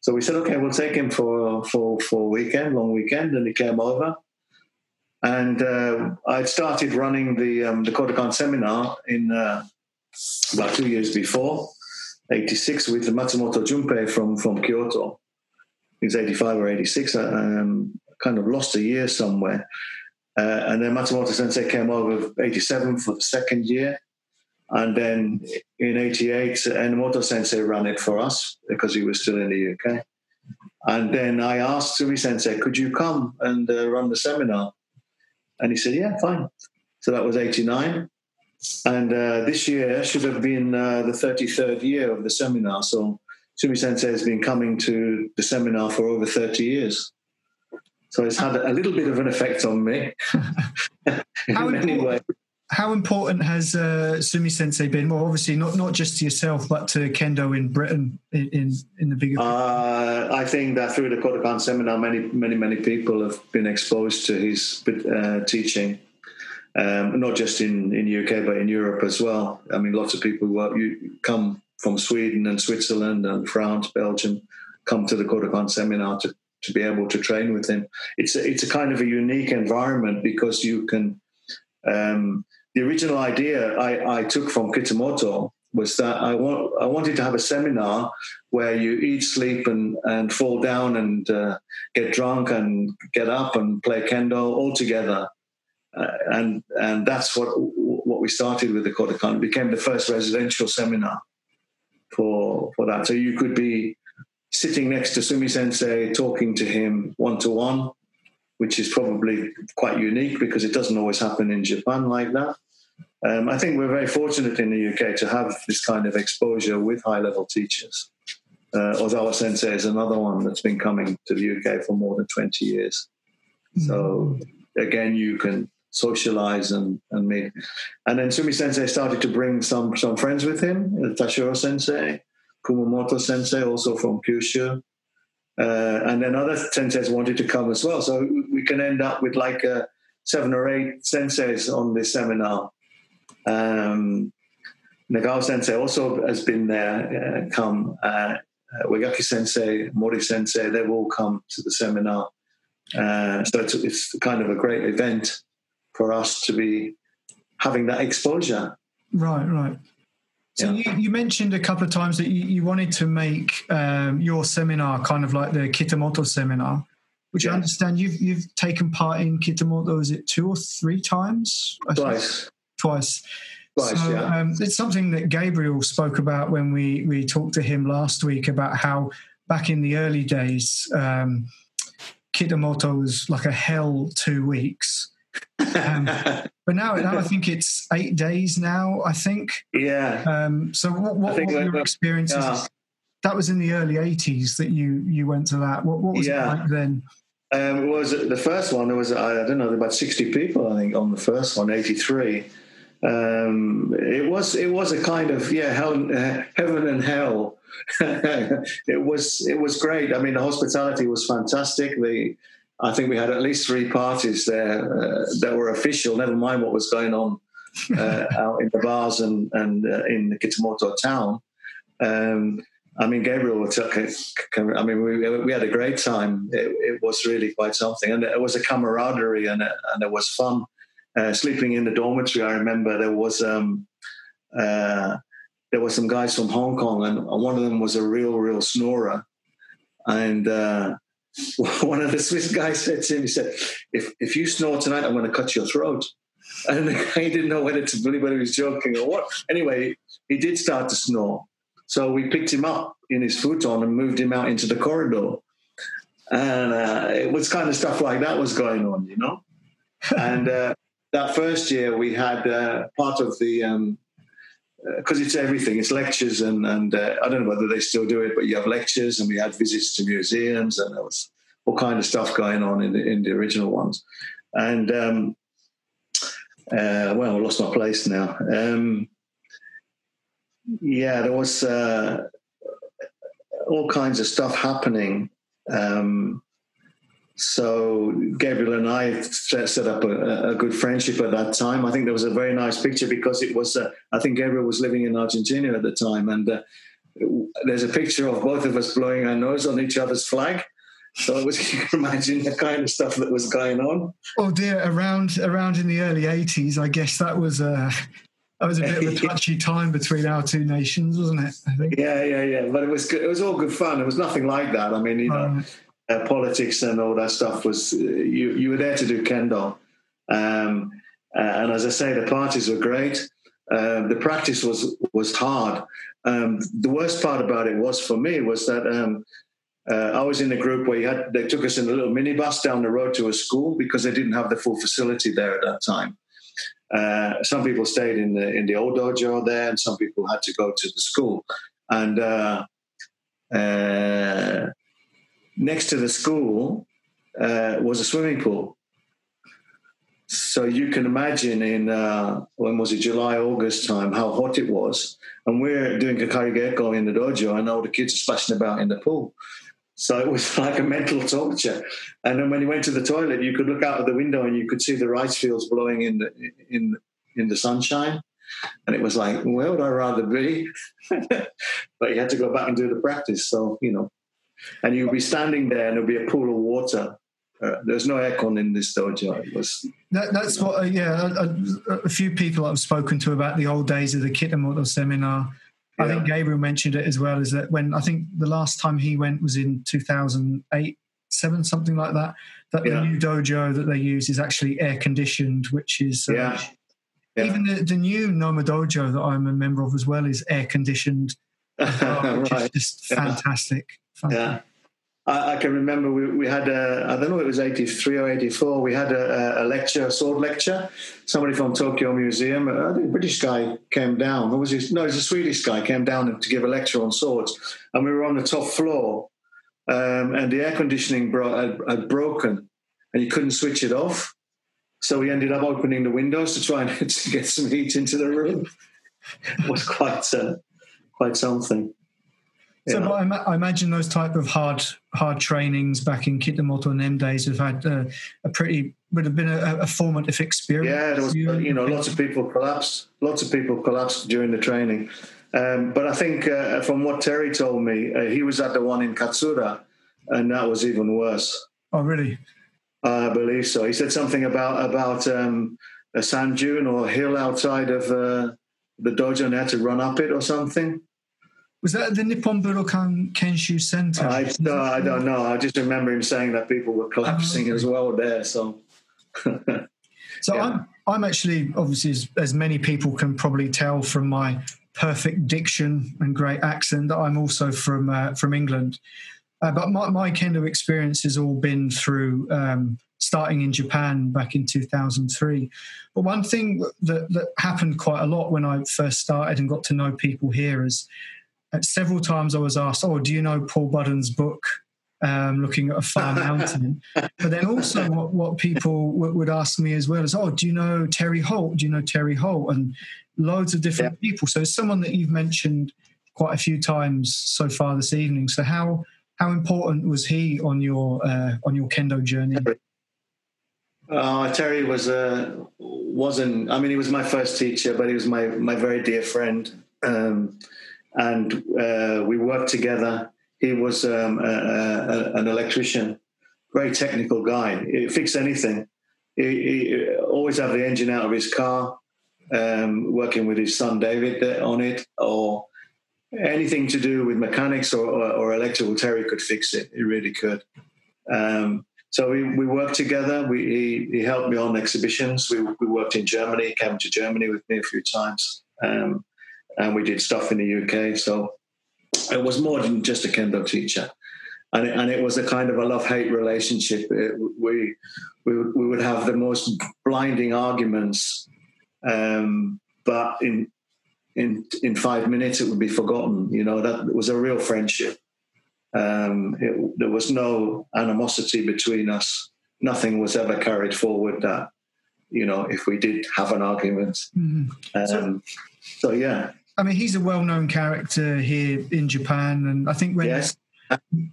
So we said, okay, we'll take him for for for a weekend, long weekend, and he came over. And uh, I'd started running the um, the Kodokan seminar in uh, about two years before, 86, with Matsumoto Junpei from, from Kyoto. He's 85 or 86. Um, kind of lost a year somewhere. Uh, and then Matsumoto Sensei came over 87 for the second year. And then in 88, Enomoto Sensei ran it for us because he was still in the UK. And then I asked Sumi Sensei, could you come and uh, run the seminar? And he said, yeah, fine. So that was 89. And uh, this year should have been uh, the 33rd year of the seminar. So Sumi Sensei has been coming to the seminar for over 30 years. So it's had a little bit of an effect on me
how important. How important has uh, Sumi Sensei been? Well, obviously not not just to yourself, but to kendo in Britain in in, in the bigger.
Uh, I think that through the Kodokan seminar, many many many people have been exposed to his uh, teaching. Um, not just in, in UK but in Europe as well. I mean, lots of people work, you come from Sweden and Switzerland and France, Belgium, come to the Kodokan seminar to to be able to train with him. It's a, it's a kind of a unique environment because you can. Um, the original idea I, I took from Kitamoto was that I want I wanted to have a seminar where you eat, sleep, and and fall down and uh, get drunk and get up and play kendo all together, uh, and and that's what what we started with the Kodokan. It became the first residential seminar for for that. So you could be sitting next to Sumi Sensei, talking to him one to one, which is probably quite unique because it doesn't always happen in Japan like that. Um, I think we're very fortunate in the UK to have this kind of exposure with high level teachers. Uh, Ozawa Sensei is another one that's been coming to the UK for more than 20 years. So, again, you can socialize and, and meet. And then Sumi Sensei started to bring some, some friends with him, Tashiro Sensei, Kumamoto sensei, also from Kyushu. Uh, and then other senseis wanted to come as well. So we can end up with like uh, seven or eight senseis on this seminar. Um, Nagao sensei also has been there, uh, come. Uh, Wegaki sensei, Mori sensei, they've all come to the seminar. Uh, so it's, it's kind of a great event for us to be having that exposure.
Right, right. So yeah. you, you, mentioned a couple of times that you, you wanted to make um, your seminar kind of like the Kitamoto seminar, which yeah. I understand you've you've taken part in Kitamoto. Is it two or three times?
Twice.
Twice.
Twice. So, yeah.
um, it's something that Gabriel spoke about when we we talked to him last week about how back in the early days, um, Kitamoto was like a hell two weeks. Um, but now, now I think it's eight days now. I think.
Yeah.
Um, so what, what, what were your experiences? Yeah. That was in the early '80s that you you went to that. What, what was yeah. it like then?
Um, it was the first one? There was I don't know about sixty people I think on the first one, '83. Um, it was it was a kind of yeah hell, uh, heaven and hell. it was it was great. I mean, the hospitality was fantastic. The I think we had at least three parties there uh, that were official. Never mind what was going on uh, out in the bars and and uh, in the Kitamoto town. Um, I mean, Gabriel took. I mean, we we had a great time. It, it was really quite something, and it was a camaraderie, and it, and it was fun. Uh, sleeping in the dormitory, I remember there was um, uh, there were some guys from Hong Kong, and one of them was a real, real snorer, and uh, one of the Swiss guys said to him, he said, if, if you snore tonight, I'm going to cut your throat. And the guy didn't know whether to believe whether he was joking or what. Anyway, he did start to snore. So we picked him up in his futon and moved him out into the corridor. And uh, it was kind of stuff like that was going on, you know? and uh, that first year, we had uh, part of the um, because uh, it's everything. It's lectures, and and uh, I don't know whether they still do it, but you have lectures, and we had visits to museums, and there was all kind of stuff going on in the in the original ones. And um, uh, well, I lost my place now. Um, yeah, there was uh, all kinds of stuff happening. Um, so Gabriel and I set up a, a, good friendship at that time. I think there was a very nice picture because it was. Uh, I think Gabriel was living in Argentina at the time, and uh, there's a picture of both of us blowing our nose on each other's flag. So it was, you can imagine the kind of stuff that was going on.
Oh dear! Around around in the early '80s, I guess that was uh, That was a bit of a touchy time between our two nations, wasn't it? I think.
Yeah, yeah, yeah. But it was good. It was all good fun. It was nothing like that. I mean, you know, uh, politics and all that stuff was uh, you. You were there to do kendo. um, uh, and as I say, the parties were great. Uh, the practice was was hard. Um, the worst part about it was for me was that um, uh, I was in a group where had, they took us in a little minibus down the road to a school because they didn't have the full facility there at that time. Uh, some people stayed in the in the old dojo there, and some people had to go to the school. And uh, next to the school uh, was a swimming pool. So you can imagine in uh, when was it July August time how hot it was, and we're doing kakari geiko in the dojo, and all the kids are splashing about in the pool. So it was like a mental torture. And then when you went to the toilet, you could look out of the window and you could see the rice fields blowing in the in in the sunshine. And it was like, where would I rather be? but you had to go back and do the practice. So you know, and you'd be standing there and there'd be a pool of water. Uh, there's no aircon in this dojo. It was
that, that's what, uh, yeah. A, a, few people I've spoken to about the old days of the Kitamoto seminar I think Gabriel mentioned it as well. Is that when I think the last time he went was in 2008, seven, something like that. That yeah. the new dojo that they use is actually air conditioned, which is uh, yeah. yeah. even the, the, new Noma dojo that I'm a member of as well is air conditioned, which right. just fantastic.
fantastic. I, I, can remember we, we had a, I don't know, it was 83 or 84, we had a, a lecture, a sword lecture. Somebody from Tokyo Museum, a British guy came down. Or was he? No, it was a Swedish guy came down to give a lecture on swords. And we were on the top floor um, and the air conditioning bro- had, had broken and you couldn't switch it off. So we ended up opening the windows to try and to get some heat into the room. it was quite uh, quite something.
So, I, I, imagine those type of hard hard trainings back in Kitamoto and them days have had uh, a pretty would have been a, a, formative experience.
Yeah, there was you know lots of people collapsed. Lots of people collapsed during the training. Um, but I think uh, from what Terry told me, uh, he was at the one in Katsuura, and that was even worse.
Oh, really?
I believe so. He said something about about um, a sand dune or a hill outside of uh, the dojo, and they had to run up it or something.
Was that the Nippon Budokan Kenshu Center?
I, no, I don't know. I just remember him saying that people were collapsing oh, as well there. So,
so yeah. I'm I'm actually obviously as, as, many people can probably tell from my perfect diction and great accent that I'm also from uh, from England. Uh, but my, my kendo experience has all been through um, starting in Japan back in 2003. But one thing that, that happened quite a lot when I first started and got to know people here is several times I was asked, "Oh, do you know Paul Budden's book?" Um, looking at a far mountain. But then also, what, what people w- would ask me as well is, "Oh, do you know Terry Holt? Do you know Terry Holt?" And loads of different yeah. people. So, someone that you've mentioned quite a few times so far this evening. So, how how important was he on your uh, on your kendo journey?
Uh, Terry was uh, wasn't. I mean, he was my first teacher, but he was my my very dear friend. Um, and uh, we worked together. He was um, a, a, an electrician, very technical guy. He fixed anything. He, he, always had the engine out of his car, um, working with his son David on it, or anything to do with mechanics or, or, or electrical. Terry could fix it. He really could. Um, so we, we worked together. We, he, he, helped me on exhibitions. We, we worked in Germany. Came to Germany with me a few times. Um, and we did stuff in the UK. So it was more than just a kendo teacher. And it, and it was a kind of a love hate relationship. It, we, we, we would have the most blinding arguments, um, but in, in, in five minutes it would be forgotten. You know, that was a real friendship. Um, it, there was no animosity between us. Nothing was ever carried forward that, you know, if we did have an argument. Mm-hmm. Um, so, so, yeah.
I mean, he's a well-known character here in Japan, and I think when yes.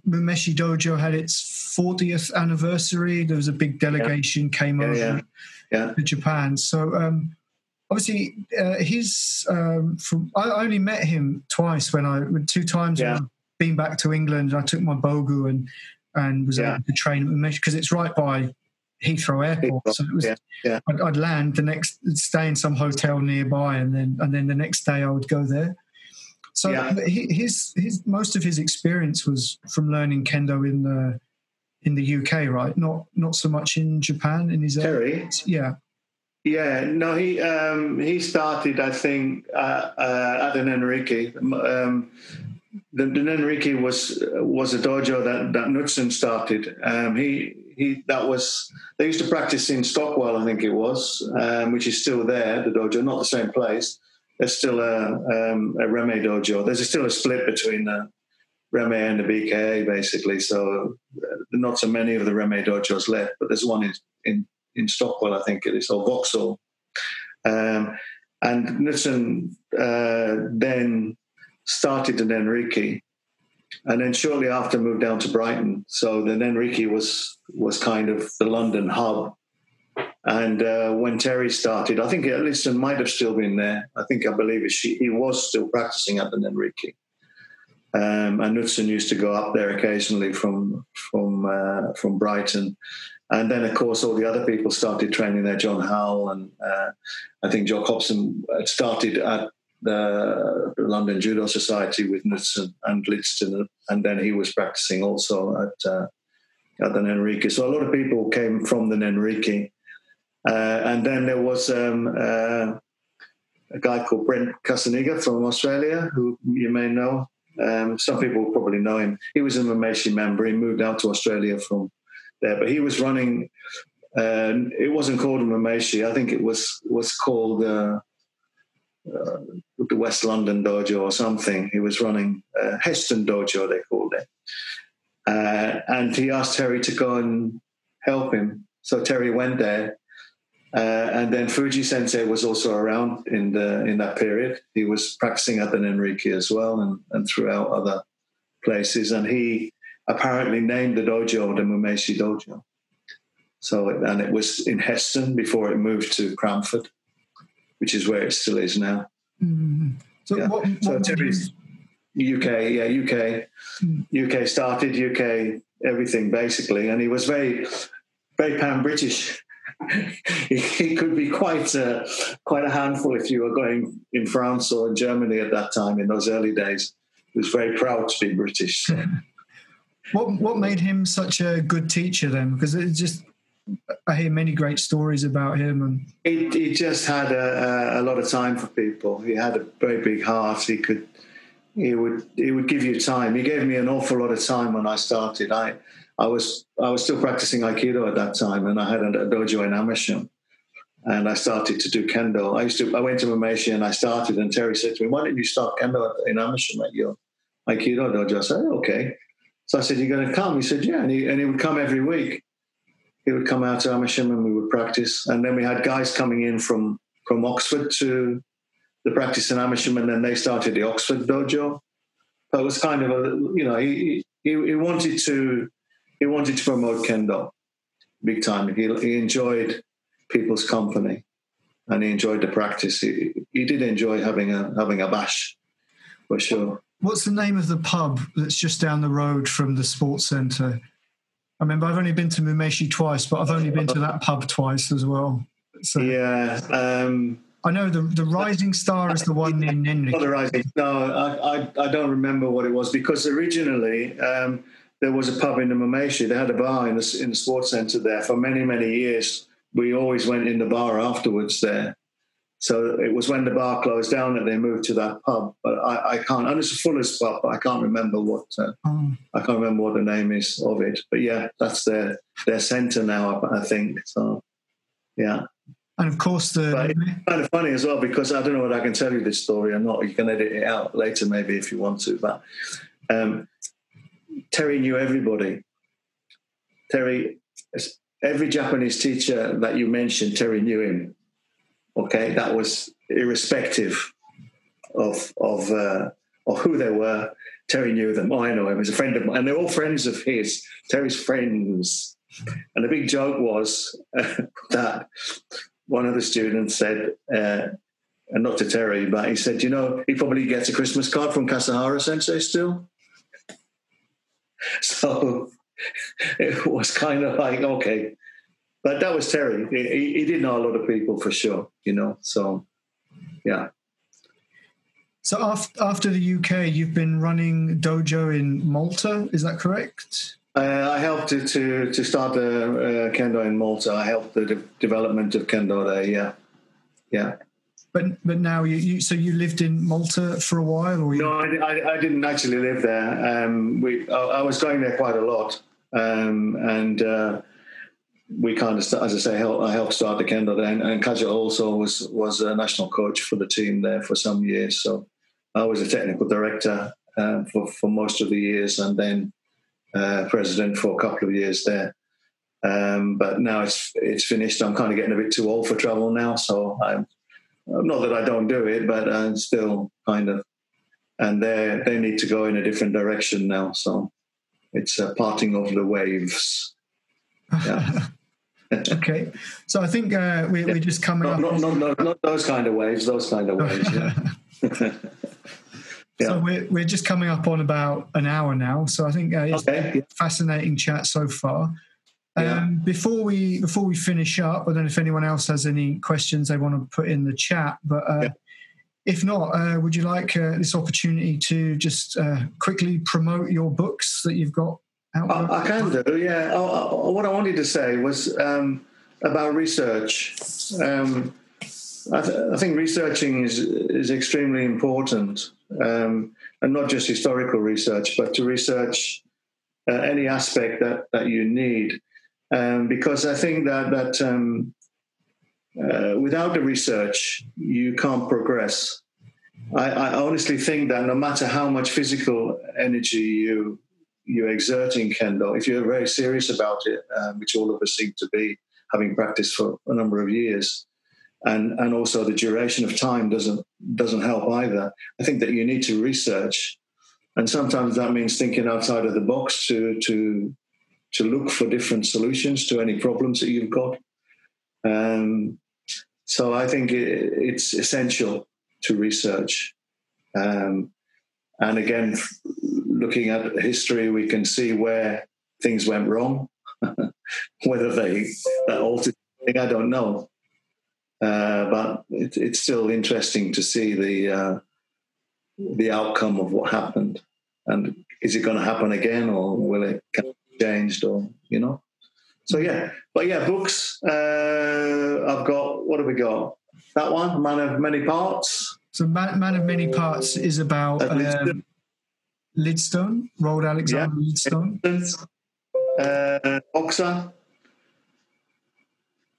Mumeishi Dojo had its 40th anniversary, there was a big delegation yeah. came over yeah, yeah. to Japan. So um, obviously, uh, he's um, from. I only met him twice when I two times when I've been back to England. I took my bogu and and was able to train at Mumeishi because it's right by Heathrow Airport. So it was,
yeah, yeah.
I'd, I'd, land the next, stay in some hotel nearby, and then and then the next day I would go there. So yeah. his his most of his experience was from learning kendo in the in the UK, right? Not not so much in Japan in his
Terry.
Yeah.
Yeah, no, he um, he started, I think, uh, uh, at Nenriki. Um, the, the was was a dojo that that Knutsen started. Um, he he that was they used to practice in Stockwell, I think it was, um, which is still there. The dojo, not the same place. There's still a um, a Renmei dojo. There's still a split between the Renmei and the BKA, basically. So uh, not so many of the Renmei dojos left, but there's one in in, in Stockwell, I think it is, or Vauxhall. Um, and Knutsen uh, then started in Nenriki, and then shortly after moved down to Brighton. So the Nenriki was was kind of the London hub. And uh, when Terry started, I think Ellison might have still been there. I think I believe it, she, he was still practicing at the Nenriki. Um, and Knutsen used to go up there occasionally from from uh, from Brighton, and then of course all the other people started training there. John Howell and uh, I think Jock Hobson started at the London Judo Society with Knutsen and Lidstone, and then he was practicing also at uh, at the Nenriki. So a lot of people came from the Nenriki, uh, and then there was um, uh, a guy called Brent Casaniga from Australia, who you may know. Um, some people probably know him. He was a Mumeishi member. He moved out to Australia from there, but he was running. Uh, it wasn't called Mumeishi. I think it was was called uh, the West London dojo or something. He was running uh, Heston dojo, they called it. Uh, and he asked Terry to go and help him. So Terry went there. Uh, and then Fuji Sensei was also around in the in that period. He was practicing at the Nenriki as well, and, and throughout other places. And he apparently named the dojo the Mumeishi Dojo. So and it was in Heston before it moved to Cranford which is where it still is now.
Mm-hmm. So,
yeah.
what, what
so Terry's UK, yeah, UK, mm. UK started UK everything basically, and he was very, very pan British. he, he, could be quite a, quite a handful if you were going in France or in Germany at that time in those early days. He was very proud to be British. So.
what what made him such a good teacher then? Because it just I hear many great stories about him, and
he, he just had a, a, lot of time for people. He had a very big heart. He could, he would, he would give you time. He gave me an awful lot of time when I started. I, I was, I was still practicing Aikido at that time, and I had a, dojo in Amersham, and I started to do kendo. I used to, I went to Mumeishi and I started, and Terry said to me, "Why don't you start kendo in Amersham at your Aikido dojo?" I said, "Okay." So I said, "You're going to come?" He said, "Yeah," and he, and he would come every week he would come out to Amersham and we would practice. And then we had guys coming in from from Oxford to the practice in Amersham, and then they started the Oxford dojo. It was kind of a you know he he, he wanted to he wanted to promote kendo big time. He, he enjoyed people's company and he enjoyed the practice. He, he did enjoy having a having a bash for sure.
What's the name of the pub that's just down the road from the sports centre? I remember I've only been to Mumeishi twice, but I've only been to that pub twice as well.
So yeah. Um,
I know the the Rising Star is the one in.
Not the Rising. No, I, I, I don't remember what it was because originally um, there was a pub in the Mumeishi. They had a bar in the in the sports centre there for many many years. We always went in the bar afterwards there. So it was when the bar closed down that they moved to that pub. But I, I can't, and it's a Fuller's pub, but I can't remember what uh, oh. I can't remember what the name is of it. But yeah, that's their their centre now, I think. So yeah.
And of course, the
but it's kind of funny as well because I don't know whether I can tell you this story or not. You can edit it out later, maybe if you want to. But um, Terry knew everybody. Terry, every Japanese teacher that you mentioned, Terry knew him Okay, that was irrespective of of uh, of who they were. Terry knew them. I know him. He's a friend of mine, and they're all friends of his. Terry's friends. And the big joke was uh, that one of the students said, uh, and not to Terry, but he said, you know, he probably gets a Christmas card from Kasahara Sensei still. So it was kind of like, okay, but that was Terry. He, he did know a lot of people for sure, you know. So, yeah.
So after, after the UK, you've been running dojo in Malta. Is that correct?
Uh, I helped to to, to start the uh, kendo in Malta. I helped the de- development of kendo there. Yeah, yeah.
But but now you, you so you lived in Malta for a while, or you...
no? I, I, I, didn't actually live there. Um, we I, I, was going there quite a lot, um, and uh, we kind of, as I say, help, I helped start the kendo there. And, and Kaja also was was a national coach for the team there for some years. So I was a technical director um, for for most of the years, and then uh, president for a couple of years there. Um, but now it's it's finished. I'm kind of getting a bit too old for travel now, so I'm not that I don't do it, but I'm still kind of. And they they need to go in a different direction now, so it's a parting of the waves.
Yeah. Okay, so I think uh, we, are just coming
not,
up.
Not, not, not, those kind of waves. Those kind of waves. Yeah.
Yeah. So we're, we're just coming up on about an hour now. So I think uh, it's okay. fascinating chat so far. Yeah. Um, before we before we finish up, I don't know if anyone else has any questions they want to put in the chat, but uh, yeah. if not, uh, would you like uh, this opportunity to just uh, quickly promote your books that you've got
I, I can do, yeah. Oh, oh, what I wanted to say was um, about research. Um, I, th- I, think researching is is extremely important um, and not just historical research, but to research uh, any aspect that, that you need. Um, because I think that that um, uh, without the research, you can't progress. I, I, honestly think that no matter how much physical energy you you exert in kendo, if you're very serious about it, um, which all of us seem to be, having practiced for a number of years, and and also the duration of time doesn't doesn't help either. I think that you need to research, and sometimes that means thinking outside of the box to to to look for different solutions to any problems that you've got. Um, so I think it, it's essential to research. Um, and again, looking at history, we can see where things went wrong. Whether they that altered, I don't know. Uh, but it, it's still interesting to see the uh, the outcome of what happened, and is it going to happen again, or will it be changed, or you know? So yeah, but yeah, books. Uh, I've got what have we got? That one, Man of Many Parts.
So Man, Man of Many Parts is about um, Lidstone, Roald Alexander yeah. Lidstone.
Uh, Boxer,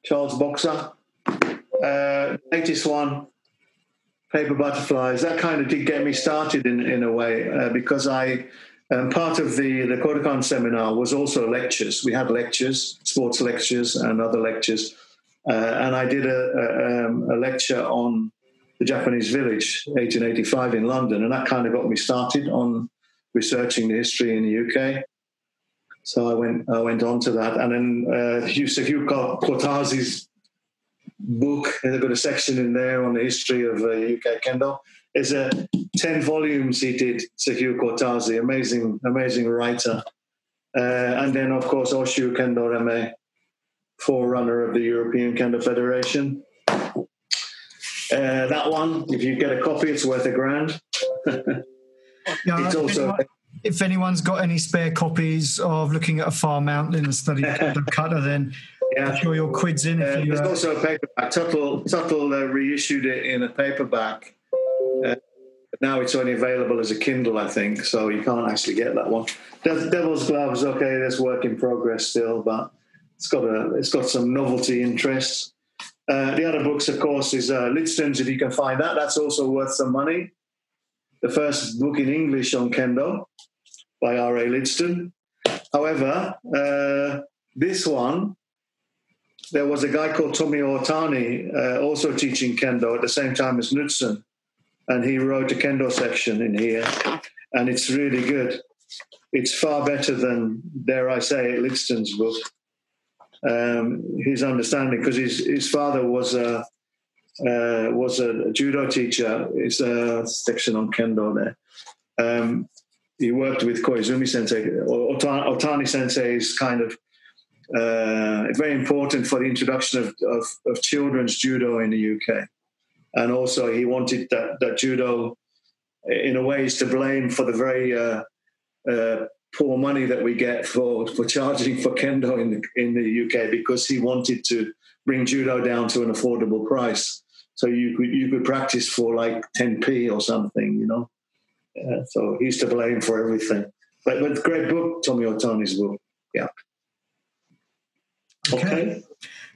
Charles Boxer uh, latest one, Paper Butterflies, that kind of did get me started in, in a way uh, because I, um, part of the, the Kodokan seminar was also lectures. We had lectures, sports lectures and other lectures. Uh, and I did a, a, um, a, lecture on the Japanese village, 1885 in London. And that kind of got me started on researching the history in the UK. So I went I went on to that, and then uh, Hugh Cortazzi's book. They've got a section in there on the history of uh, UK kendo. It's a ten volumes he did. Sekio Cortazzi, amazing, amazing writer. Uh, and then, of course, Oshu Kendo Renmei, forerunner of the European Kendo Federation. Uh, that one, if you get a copy, it's worth a grand.
yeah, it's also. If anyone's got any spare copies of looking at a far mountain and study Kata, then yeah. I'm sure your quid's in. If uh,
you, there's uh, also a paperback. Tuttle, Tuttle uh, reissued it in a paperback. Uh, now it's only available as a Kindle, I think, so you can't actually get that one. Devil's Gloves, okay, there's work in progress still, but it's got a it's got some novelty interests. Uh, the other books, of course, is uh, Lidstone's. If you can find that, that's also worth some money. The first book in English on Kendo by R. A. Lidstone. However, uh, this one there was a guy called Tommy Otani uh, also teaching kendo at the same time as Knutsen, and he wrote a kendo section in here, and it's really good. It's far better than, dare I say, Lidstone's book. Um, his understanding, because his his father was a uh, was a judo teacher. It's a section on kendo there. Um, he worked with Koizumi Sensei. Otani, Otani Sensei is kind of uh, very important for the introduction of, of, of, children's judo in the UK. And also, he wanted that, that judo, in a way, is to blame for the very uh, uh, poor money that we get for, for charging for kendo in the, in the UK because he wanted to bring judo down to an affordable price. So you could you could practice for like 10p or something, you know. Uh, so he's to blame for everything. But but great book, Tommy Otani's book. Yeah.
Okay. okay.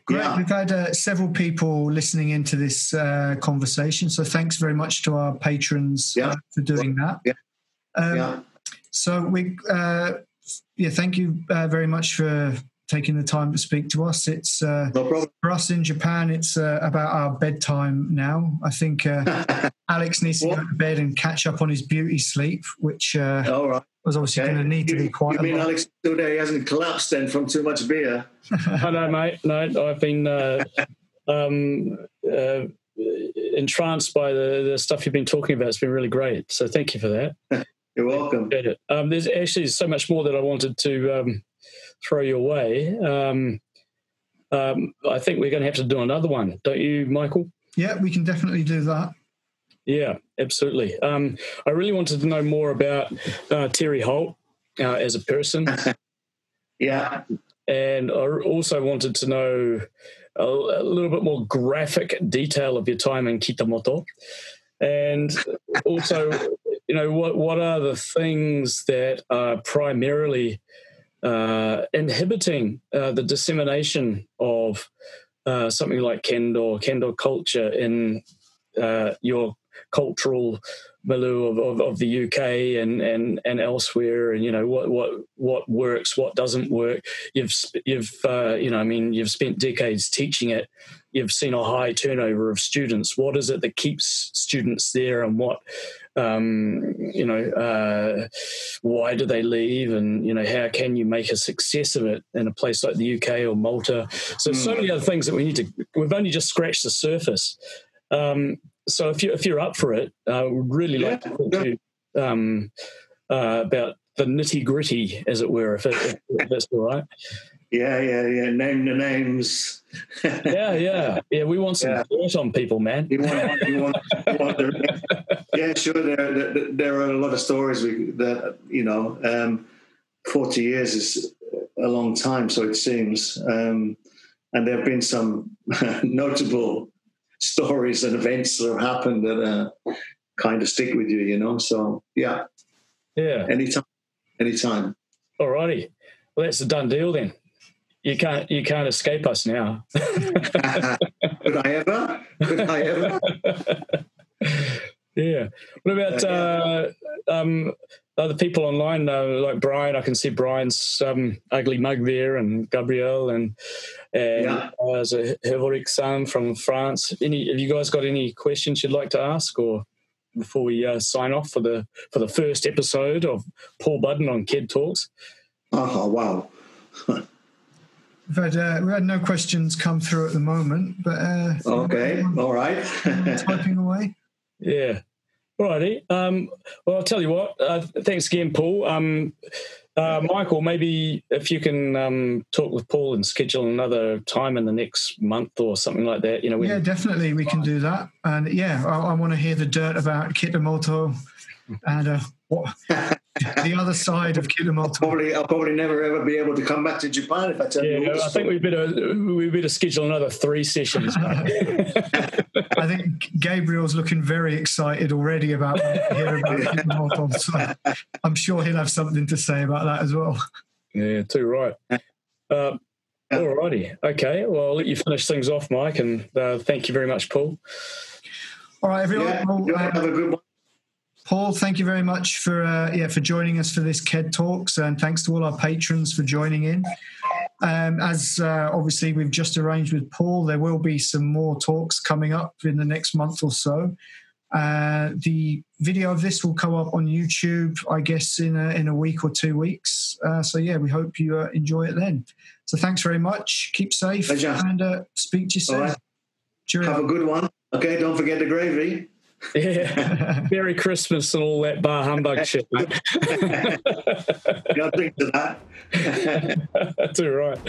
Great. Yeah. We've had uh, several people listening into this uh, conversation. So thanks very much to our patrons yeah. uh, for doing that.
Yeah. Um, yeah.
So we, uh, yeah, thank you uh, very much for taking the time to speak to us. It's
uh, no
for us in Japan. It's uh, about our bedtime now. I think uh, Alex needs to what? go to bed and catch up on his beauty sleep, which uh,
All right.
was obviously okay. going to need to be quite.
You mean lot. Alex today hasn't collapsed then from too much beer?
oh, no, mate. No, I've been uh, um, uh, entranced by the, the stuff you've been talking about. It's been really great. So thank you for that.
You're welcome.
Um, there's actually so much more that I wanted to um, throw your way. Um, um, I think we're going to have to do another one, don't you, Michael?
Yeah, we can definitely do that.
Yeah, absolutely. Um, I really wanted to know more about uh, Terry Holt uh, as a person.
yeah.
And I also wanted to know a, a, little bit more graphic detail of your time in Kitamoto. And also, you know, what, what are the things that are primarily uh, inhibiting uh, the dissemination of uh, something like kendo, kendo culture in uh, your cultural milieu of, of, of, the UK and, and, and elsewhere, and you know what what what works, what doesn't work. You've you've uh, you know I mean you've spent decades teaching it. You've seen a high turnover of students. What is it that keeps students there, and what um, you know uh, why do they leave, and you know how can you make a success of it in a place like the UK or Malta? So mm. so many other things that we need to. We've only just scratched the surface. Um, so if you if you're up for it, I would really like to talk to you um, uh, about the nitty gritty, as it were, if, it, if that's all right.
Yeah, yeah, yeah. Name the names.
yeah, yeah, yeah. We want some yeah. dirt on people, man.
You want, you want, you want the, yeah, sure. There, there, there, are a lot of stories we, that you know. Um, Forty years is a long time, so it seems, um, and there have been some notable stories and events that have happened that uh, kind of stick with you, you know. So yeah,
yeah,
anytime, anytime.
Alrighty, well that's a done deal then. You can't you can't escape us now.
Could I ever? Could I ever?
yeah. What about uh, uh, um, other people online, uh, like Brian. I can see Brian's um, ugly mug there, and Gabriel, and and yeah. uh, a Heroic Sam from France. Any? Have you guys got any questions you'd like to ask, or before we uh, sign off for the for the first episode of Paul Budden on KED Talks?
Oh wow!
We've had, uh, we've had no questions come through at the moment, but uh,
okay, all right,
typing away.
Yeah, Alrighty. Um, well, I'll tell you what. Uh, thanks again, Paul. Um, uh, Michael, maybe if you can um, talk with Paul and schedule another time in the next month or something like that. You know.
Yeah, definitely, we can do that. And yeah, I, I want to hear the dirt about Kitamoto and uh, what the other side of Kitamoto.
I'll probably, I'll probably never ever be able to come back to Japan if I tell
yeah,
you.
I think we better we better schedule another three sessions.
I think Gabriel's looking very excited already about hearing about Kitamoto, so I'm sure he'll have something to say about that as well.
Yeah, too right. Uh, all righty. Okay. Well, I'll let you finish things off, Mike, and uh, thank you very much, Paul.
All right, everyone.
Yeah, well, have a good one.
Paul, thank you very much for uh, yeah for joining us for this KED Talks, and thanks to all our patrons for joining in. Um, as uh, obviously we've just arranged with Paul, there will be some more talks coming up in the next month or so. Uh, the video of this will come up on YouTube, I guess, in a, in a week or two weeks. Uh, so yeah, we hope you uh, enjoy it then. So thanks very much. Keep safe
Pleasure.
and uh, speak to you soon.
Right. Have a good one. Okay, don't forget the gravy.
Yeah. Merry Christmas and all that bar humbug shit. Mate.
I'll drink to that.
That's all right.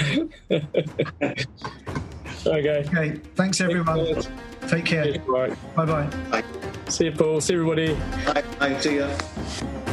okay.
Okay. Thanks, everyone. Take care.
Right.
Bye bye.
Bye.
See you, Paul. See everybody.
Bye. Bye. See ya.